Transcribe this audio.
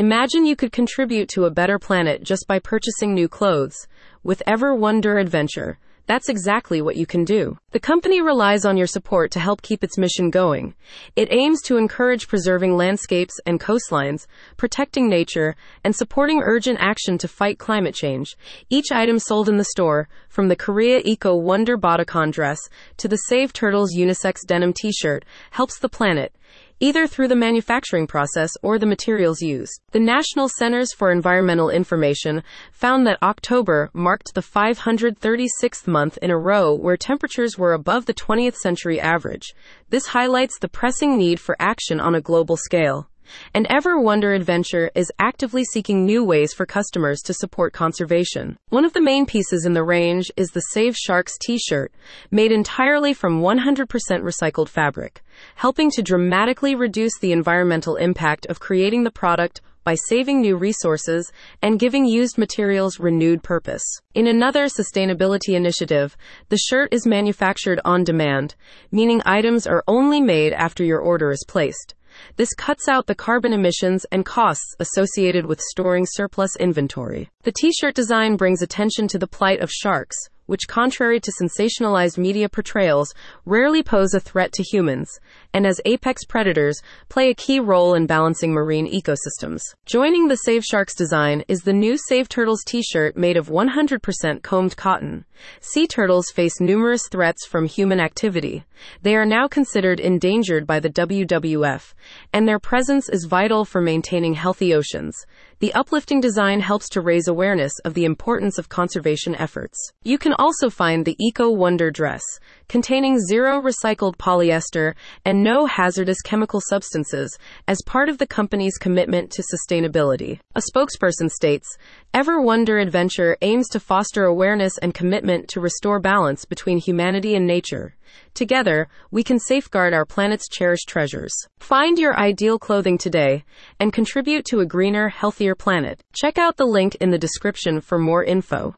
Imagine you could contribute to a better planet just by purchasing new clothes. With Ever Wonder Adventure, that's exactly what you can do. The company relies on your support to help keep its mission going. It aims to encourage preserving landscapes and coastlines, protecting nature, and supporting urgent action to fight climate change. Each item sold in the store, from the Korea Eco Wonder Bodycon dress to the Save Turtles unisex denim t-shirt, helps the planet either through the manufacturing process or the materials used. The National Centers for Environmental Information found that October marked the 536th month in a row where temperatures were above the 20th century average. This highlights the pressing need for action on a global scale. And Ever Wonder Adventure is actively seeking new ways for customers to support conservation. One of the main pieces in the range is the Save Sharks t shirt, made entirely from 100% recycled fabric, helping to dramatically reduce the environmental impact of creating the product by saving new resources and giving used materials renewed purpose. In another sustainability initiative, the shirt is manufactured on demand, meaning items are only made after your order is placed. This cuts out the carbon emissions and costs associated with storing surplus inventory. The t shirt design brings attention to the plight of sharks, which, contrary to sensationalized media portrayals, rarely pose a threat to humans, and as apex predators, play a key role in balancing marine ecosystems. Joining the Save Sharks design is the new Save Turtles t shirt made of 100% combed cotton. Sea turtles face numerous threats from human activity. They are now considered endangered by the WWF, and their presence is vital for maintaining healthy oceans. The uplifting design helps to raise awareness of the importance of conservation efforts. You can also find the Eco Wonder dress, containing zero recycled polyester no hazardous chemical substances, as part of the company's commitment to sustainability. A spokesperson states Ever Wonder Adventure aims to foster awareness and commitment to restore balance between humanity and nature. Together, we can safeguard our planet's cherished treasures. Find your ideal clothing today and contribute to a greener, healthier planet. Check out the link in the description for more info.